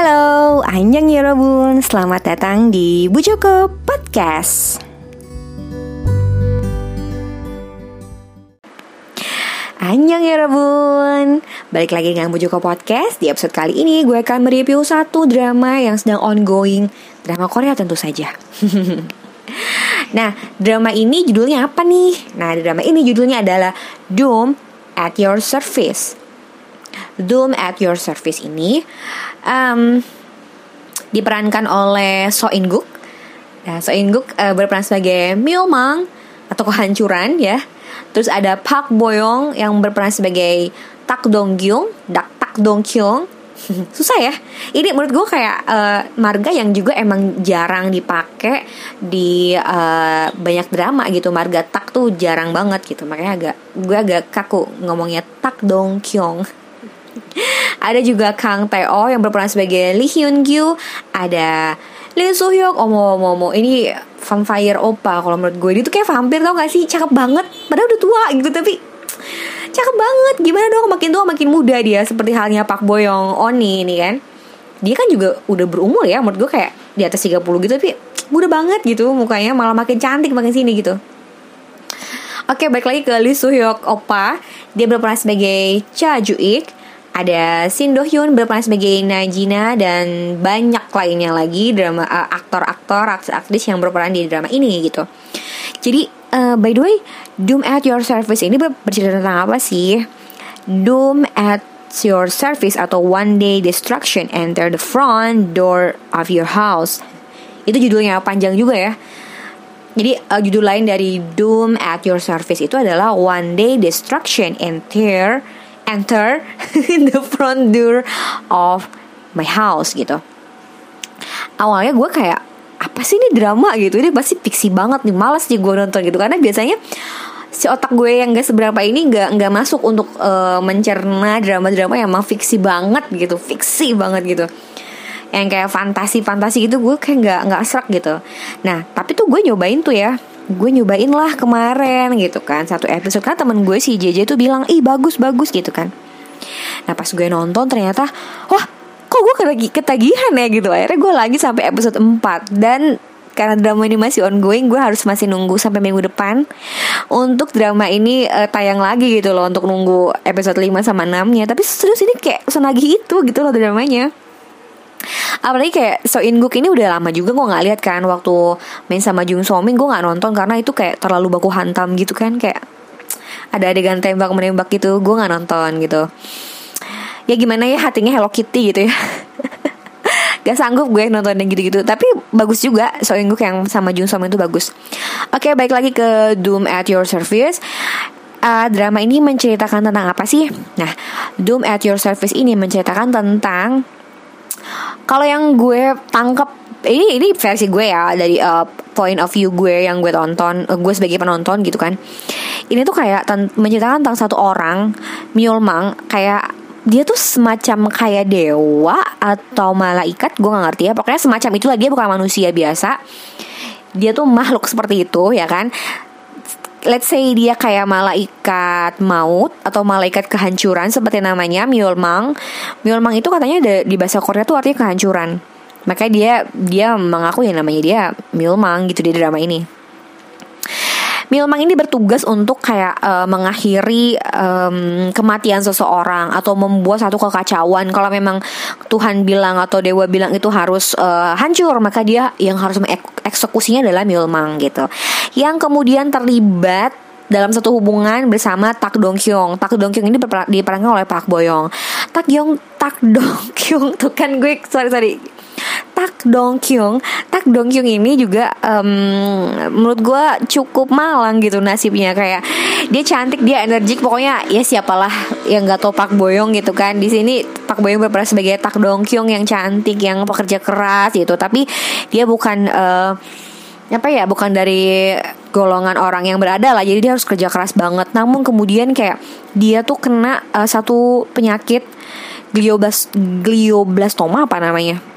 Halo, Anjang Yorobun, selamat datang di Bu Joko Podcast. Anjang Yorobun Balik lagi dengan Bu Joko Podcast. Di episode kali ini gue akan mereview satu drama yang sedang ongoing. Drama Korea tentu saja. Nah, drama ini judulnya apa nih? Nah, drama ini judulnya adalah Doom at Your Service Doom at Your Service ini um, diperankan oleh So In Guk. Nah, So In Guk uh, berperan sebagai Mang atau kehancuran ya. Terus ada Park Boyong yang berperan sebagai Tak Dong Kyung, Dak Tak Dong Kyung. Susah ya. Ini menurut gue kayak uh, marga yang juga emang jarang dipakai di uh, banyak drama gitu. Marga Tak tuh jarang banget gitu. Makanya agak gue agak kaku ngomongnya Tak Dong Kyung. Ada juga Kang Teo yang berperan sebagai Lee Hyun Gyu. Ada Lee Soo Hyuk, omo omo omo. Ini vampire opa kalau menurut gue. Dia tuh kayak vampir tau gak sih? Cakep banget. Padahal udah tua gitu tapi cakep banget. Gimana dong makin tua makin muda dia seperti halnya Pak Boyong Oni ini kan. Dia kan juga udah berumur ya menurut gue kayak di atas 30 gitu tapi muda banget gitu mukanya malah makin cantik makin sini gitu. Oke, balik lagi ke Lee Soo Hyuk Opa. Dia berperan sebagai Cha Ju Ik ada Shin Do Hyun berperan sebagai Najina dan banyak lainnya lagi drama uh, aktor-aktor aktris-aktris yang berperan di drama ini gitu. Jadi uh, by the way, Doom at Your Service ini ber bercerita tentang apa sih? Doom at Your Service atau One Day Destruction Enter the Front Door of Your House. Itu judulnya panjang juga ya. Jadi uh, judul lain dari Doom at Your Service itu adalah One Day Destruction Enter enter the front door of my house gitu. Awalnya gue kayak apa sih ini drama gitu. Ini pasti fiksi banget nih malas sih gue nonton gitu. Karena biasanya si otak gue yang gak seberapa ini gak nggak masuk untuk uh, mencerna drama-drama yang emang fiksi banget gitu. Fiksi banget gitu. Yang kayak fantasi-fantasi gitu gue kayak nggak nggak serak gitu. Nah tapi tuh gue nyobain tuh ya gue nyobain lah kemarin gitu kan. Satu episode kan temen gue si JJ tuh bilang ih bagus bagus gitu kan. Nah pas gue nonton ternyata wah kok gue ketagihan ya gitu. Akhirnya gue lagi sampai episode 4 dan karena drama ini masih ongoing gue harus masih nunggu sampai minggu depan untuk drama ini uh, tayang lagi gitu loh untuk nunggu episode 5 sama 6 nya tapi serius ini kayak senagih itu gitu loh dramanya apalagi kayak So In Guk ini udah lama juga gue nggak lihat kan waktu main sama Jung So Min gue nggak nonton karena itu kayak terlalu baku hantam gitu kan kayak ada adegan tembak menembak gitu gue nggak nonton gitu. Ya gimana ya hatinya Hello Kitty gitu ya. Gak sanggup gue nonton yang gitu-gitu. Tapi bagus juga So In Guk yang sama Jung So Min itu bagus. Oke baik lagi ke Doom at Your Service. Uh, drama ini menceritakan tentang apa sih? Nah, Doom at Your Service ini menceritakan tentang kalau yang gue tangkep ini ini versi gue ya dari uh, point of view gue yang gue tonton uh, gue sebagai penonton gitu kan. Ini tuh kayak menceritakan tentang satu orang Myulmang kayak dia tuh semacam kayak dewa atau malaikat gue nggak ngerti ya. Pokoknya semacam itulah dia bukan manusia biasa. Dia tuh makhluk seperti itu ya kan let's say dia kayak malaikat maut atau malaikat kehancuran seperti namanya Myulmang. Myulmang itu katanya di bahasa Korea tuh artinya kehancuran. Makanya dia dia mengaku yang namanya dia Myulmang gitu di drama ini. Milmang ini bertugas untuk kayak uh, mengakhiri um, kematian seseorang atau membuat satu kekacauan. Kalau memang Tuhan bilang atau dewa bilang itu harus uh, hancur, maka dia yang harus mengeksekusinya adalah Milmang gitu. Yang kemudian terlibat dalam satu hubungan bersama Tak Dong Kyung. Tak Dong Kyung ini diperankan oleh Park Boyong. Tak Yong Tak Dong Kyung tuh kan gue sorry sorry Tak Dong Kyung. Tak Dong Kyung ini juga um, menurut gue cukup malang gitu nasibnya. Kayak dia cantik dia energik pokoknya ya siapalah yang nggak tau Pak Boyong gitu kan. Di sini Pak Boyong berperan sebagai Tak Dong Kyung yang cantik yang pekerja keras gitu. Tapi dia bukan uh, apa ya bukan dari golongan orang yang berada lah. Jadi dia harus kerja keras banget. Namun kemudian kayak dia tuh kena uh, satu penyakit glioblas glioblastoma apa namanya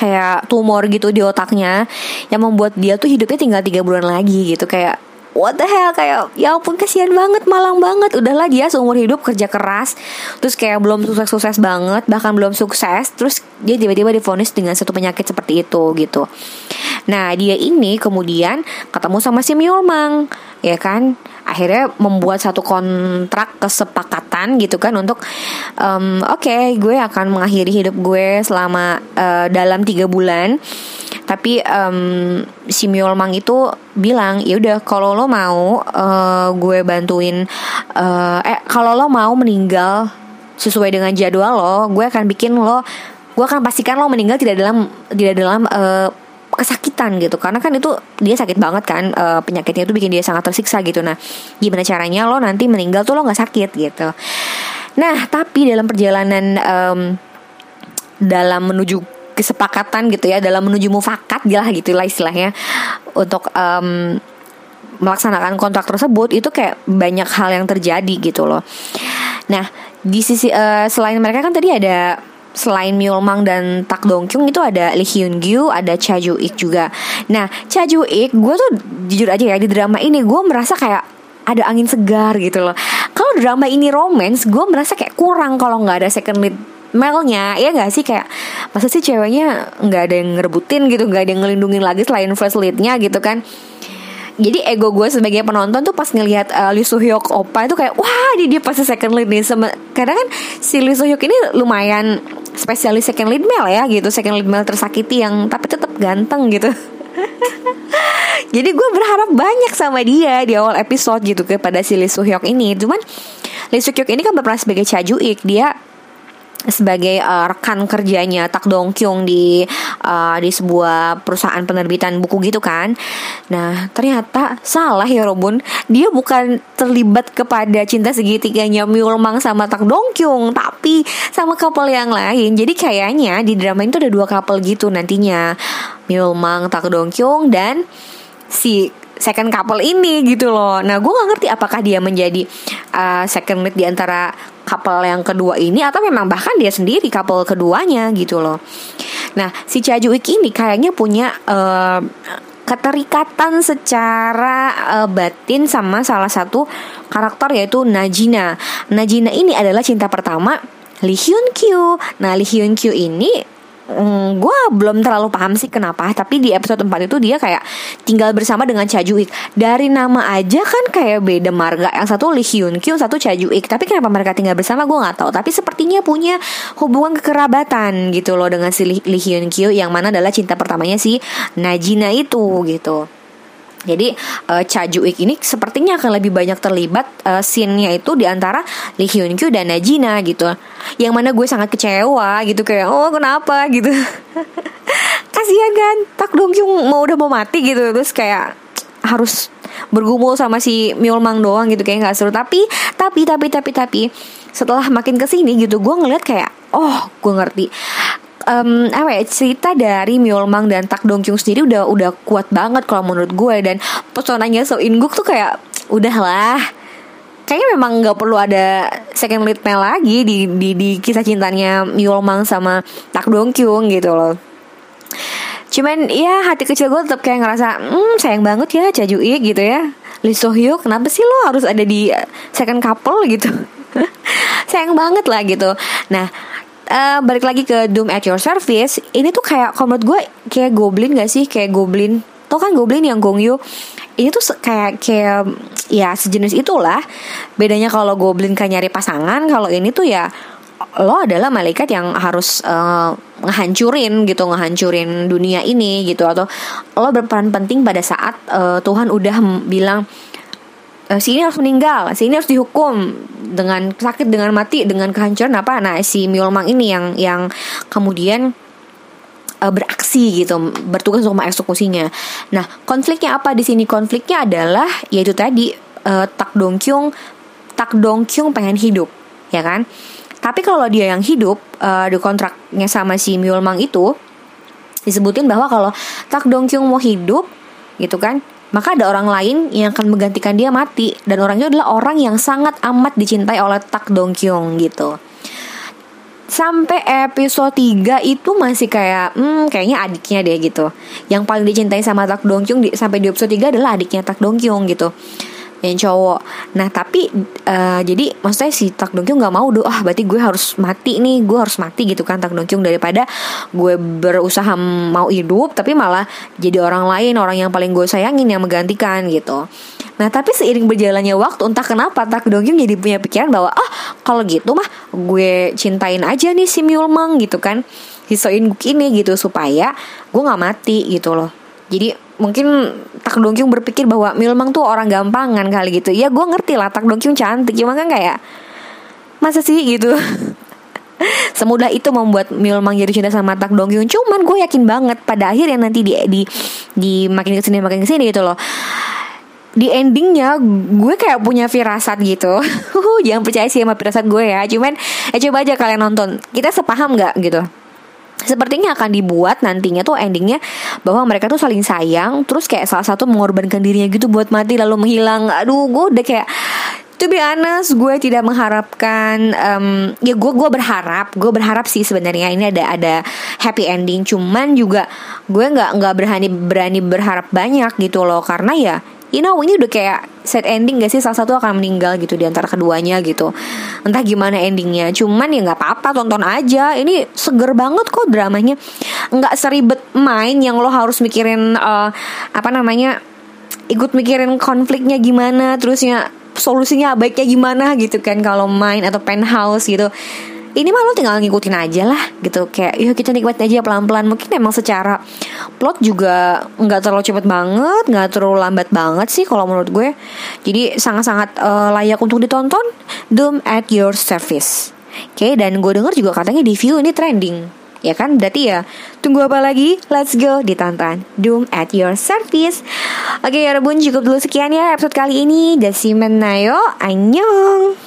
kayak tumor gitu di otaknya yang membuat dia tuh hidupnya tinggal tiga bulan lagi gitu. Kayak what the hell? Kayak ya ampun kasihan banget malang banget. Udahlah dia seumur hidup kerja keras terus kayak belum sukses sukses banget bahkan belum sukses terus dia tiba-tiba difonis dengan satu penyakit seperti itu gitu. Nah dia ini kemudian ketemu sama si Myulmang ya kan akhirnya membuat satu kontrak kesepakatan gitu kan untuk um, oke okay, gue akan mengakhiri hidup gue selama uh, dalam tiga bulan. Tapi um, si Myolmang itu bilang ya udah kalau lo mau uh, gue bantuin uh, eh kalau lo mau meninggal sesuai dengan jadwal lo gue akan bikin lo gue akan pastikan lo meninggal tidak dalam tidak dalam uh, kesakitan gitu. Karena kan itu dia sakit banget kan uh, penyakitnya itu bikin dia sangat tersiksa gitu. Nah gimana caranya lo nanti meninggal tuh lo nggak sakit gitu. Nah tapi dalam perjalanan um, dalam menuju kesepakatan gitu ya dalam menuju mufakat lah gitu lah istilahnya untuk um, melaksanakan kontrak tersebut itu kayak banyak hal yang terjadi gitu loh. Nah di sisi uh, selain mereka kan tadi ada selain Myulmang dan Tak Dong Kyung itu ada Lee Hyun Gyu, ada Cha Ju Ik juga. Nah Cha Ju Ik, gue tuh jujur aja ya di drama ini gue merasa kayak ada angin segar gitu loh. Kalau drama ini romance, gue merasa kayak kurang kalau nggak ada second lead Melnya ya nggak sih kayak masa sih ceweknya nggak ada yang ngerebutin gitu nggak ada yang ngelindungin lagi selain first leadnya gitu kan jadi ego gue sebagai penonton tuh pas ngelihat uh, Lee Soo Hyuk opa itu kayak wah dia, dia pasti second lead nih karena kan si Lee Soo Hyuk ini lumayan spesialis second lead male ya gitu. Second lead male tersakiti yang tapi tetap ganteng gitu. Jadi gue berharap banyak sama dia di awal episode gitu kepada si Lee Soo Hyuk ini. Cuman Lee Soo Hyuk ini kan berperan sebagai Cha Ju dia sebagai uh, rekan kerjanya Tak Dong Kyung di uh, di sebuah perusahaan penerbitan buku gitu kan. Nah, ternyata salah ya Robun. Dia bukan terlibat kepada cinta segitiganya Myulmang sama Tak Dong Kyung, tapi sama couple yang lain. Jadi kayaknya di drama itu ada dua couple gitu nantinya. Myulmang, Tak Dong Kyung dan si second couple ini gitu loh. Nah, gue gak ngerti apakah dia menjadi uh, second lead di antara couple yang kedua ini atau memang bahkan dia sendiri couple keduanya gitu loh. Nah, si Cha Ju Ik ini kayaknya punya uh, keterikatan secara uh, batin sama salah satu karakter yaitu Najina. Najina ini adalah cinta pertama Lee Hyun Kyu. Nah, Lee Hyun Kyu ini hmm, gue belum terlalu paham sih kenapa tapi di episode 4 itu dia kayak tinggal bersama dengan Cha Ju Ik. Dari nama aja kan kayak beda marga. Yang satu Lee Hyun Kyu satu Cha Ju Ik. Tapi kenapa mereka tinggal bersama gue nggak tahu. Tapi sepertinya punya hubungan kekerabatan gitu loh dengan si Lee Hyun Kyu yang mana adalah cinta pertamanya si Najina itu gitu jadi uh, Cha Ju Ik ini sepertinya akan lebih banyak terlibat uh, scene-nya itu di antara Lee Hyun Kyu dan Najina gitu. Yang mana gue sangat kecewa gitu kayak oh kenapa gitu. Kasihan kan Tak Dong Kyung mau udah mau mati gitu terus kayak harus bergumul sama si Myulmang doang gitu kayak nggak seru tapi tapi tapi tapi tapi setelah makin ke sini gitu gue ngeliat kayak oh gue ngerti um, apa ya cerita dari Myolmang dan Tak Dong Kyung sendiri udah udah kuat banget kalau menurut gue. Dan pesonanya So In tuh kayak udahlah kayaknya memang nggak perlu ada second lead male lagi di di, di kisah cintanya Myolmang sama Tak Dong Kyung gitu loh. Cuman ya hati kecil gue tetap kayak ngerasa hmm sayang banget ya Cha gitu ya. Lee So Hyuk kenapa sih lo harus ada di second couple gitu. Sayang banget lah gitu. Nah uh, balik lagi ke Doom at Your Service. Ini tuh kayak kalau menurut gue kayak Goblin gak sih? Kayak Goblin. Tau kan Goblin yang Gongyu ini tuh kayak kayak ya sejenis itulah. Bedanya kalau Goblin kan nyari pasangan kalau ini tuh ya lo adalah malaikat yang harus uh, ngehancurin gitu ngehancurin dunia ini gitu. Atau lo berperan penting pada saat uh, Tuhan udah bilang si ini harus meninggal, si ini harus dihukum dengan sakit, dengan mati, dengan kehancuran apa? Nah, si Myolmang ini yang yang kemudian uh, beraksi gitu, bertugas untuk mengeksekusinya. Nah, konfliknya apa di sini? Konfliknya adalah yaitu tadi uh, Tak Dong Kyung, Tak Dong Kyung pengen hidup, ya kan? Tapi kalau dia yang hidup uh, di kontraknya sama si Myolmang itu disebutin bahwa kalau Tak Dong Kyung mau hidup gitu kan maka ada orang lain yang akan menggantikan dia mati. Dan orangnya adalah orang yang sangat amat dicintai oleh Tak Dong Kyung gitu. sampai episode 3 itu masih kayak hmm kayaknya adiknya deh gitu. Yang paling dicintai sama Tak Dong Kyung di, sampai di episode 3 adalah adiknya Tak Dong Kyung gitu yang cowok. Nah tapi uh, jadi maksudnya si Tak Dong Kyung nggak mau doh, ah berarti gue harus mati nih, gue harus mati gitu kan Tak Dong Kyung daripada gue berusaha mau hidup tapi malah jadi orang lain orang yang paling gue sayangin yang menggantikan gitu. Nah tapi seiring berjalannya waktu entah kenapa Tak Dong Kyung jadi punya pikiran bahwa ah kalau gitu mah gue cintain aja nih si Myulmang gitu kan hisoin ini gitu supaya gue nggak mati gitu loh. Jadi mungkin Tak Dongkyung berpikir bahwa Milmang tuh orang gampangan kali gitu. Ya gue ngerti lah Tak Dongkyung cantik, cuma kan kayak masa sih? gitu. Semudah itu membuat Milmang jadi cinta sama Tak Dongkyung. Cuman gue yakin banget pada akhirnya nanti di di di makin ke sini makin ke sini gitu loh. Di endingnya gue kayak punya firasat gitu. Jangan percaya sih sama firasat gue ya. Cuman eh coba aja kalian nonton. Kita sepaham nggak gitu sepertinya akan dibuat nantinya tuh endingnya bahwa mereka tuh saling sayang terus kayak salah satu mengorbankan dirinya gitu buat mati lalu menghilang aduh gue udah kayak To be honest, gue tidak mengharapkan. Um, ya gue gue berharap, gue berharap sih sebenarnya ini ada ada happy ending. Cuman juga gue nggak nggak berani berani berharap banyak gitu loh, karena ya you know ini udah kayak set ending gak sih salah satu akan meninggal gitu di antara keduanya gitu entah gimana endingnya cuman ya nggak apa-apa tonton aja. Ini seger banget kok dramanya. Nggak seribet main yang lo harus mikirin uh, apa namanya ikut mikirin konfliknya gimana terusnya solusinya baiknya gimana gitu kan kalau main atau penthouse gitu ini mah lo tinggal ngikutin aja lah gitu. Kayak yuk kita nikmatin aja pelan-pelan. Mungkin emang secara plot juga nggak terlalu cepet banget nggak terlalu lambat banget sih kalau menurut gue. Jadi sangat-sangat uh, layak untuk ditonton. Doom at your service. Oke okay, dan gue denger juga katanya di view ini trending. Ya kan? Berarti ya Tunggu apa lagi? Let's go ditonton. Doom at your service. Oke ya Rebun cukup dulu sekian ya episode kali ini. Dasimen Nayo Annyeong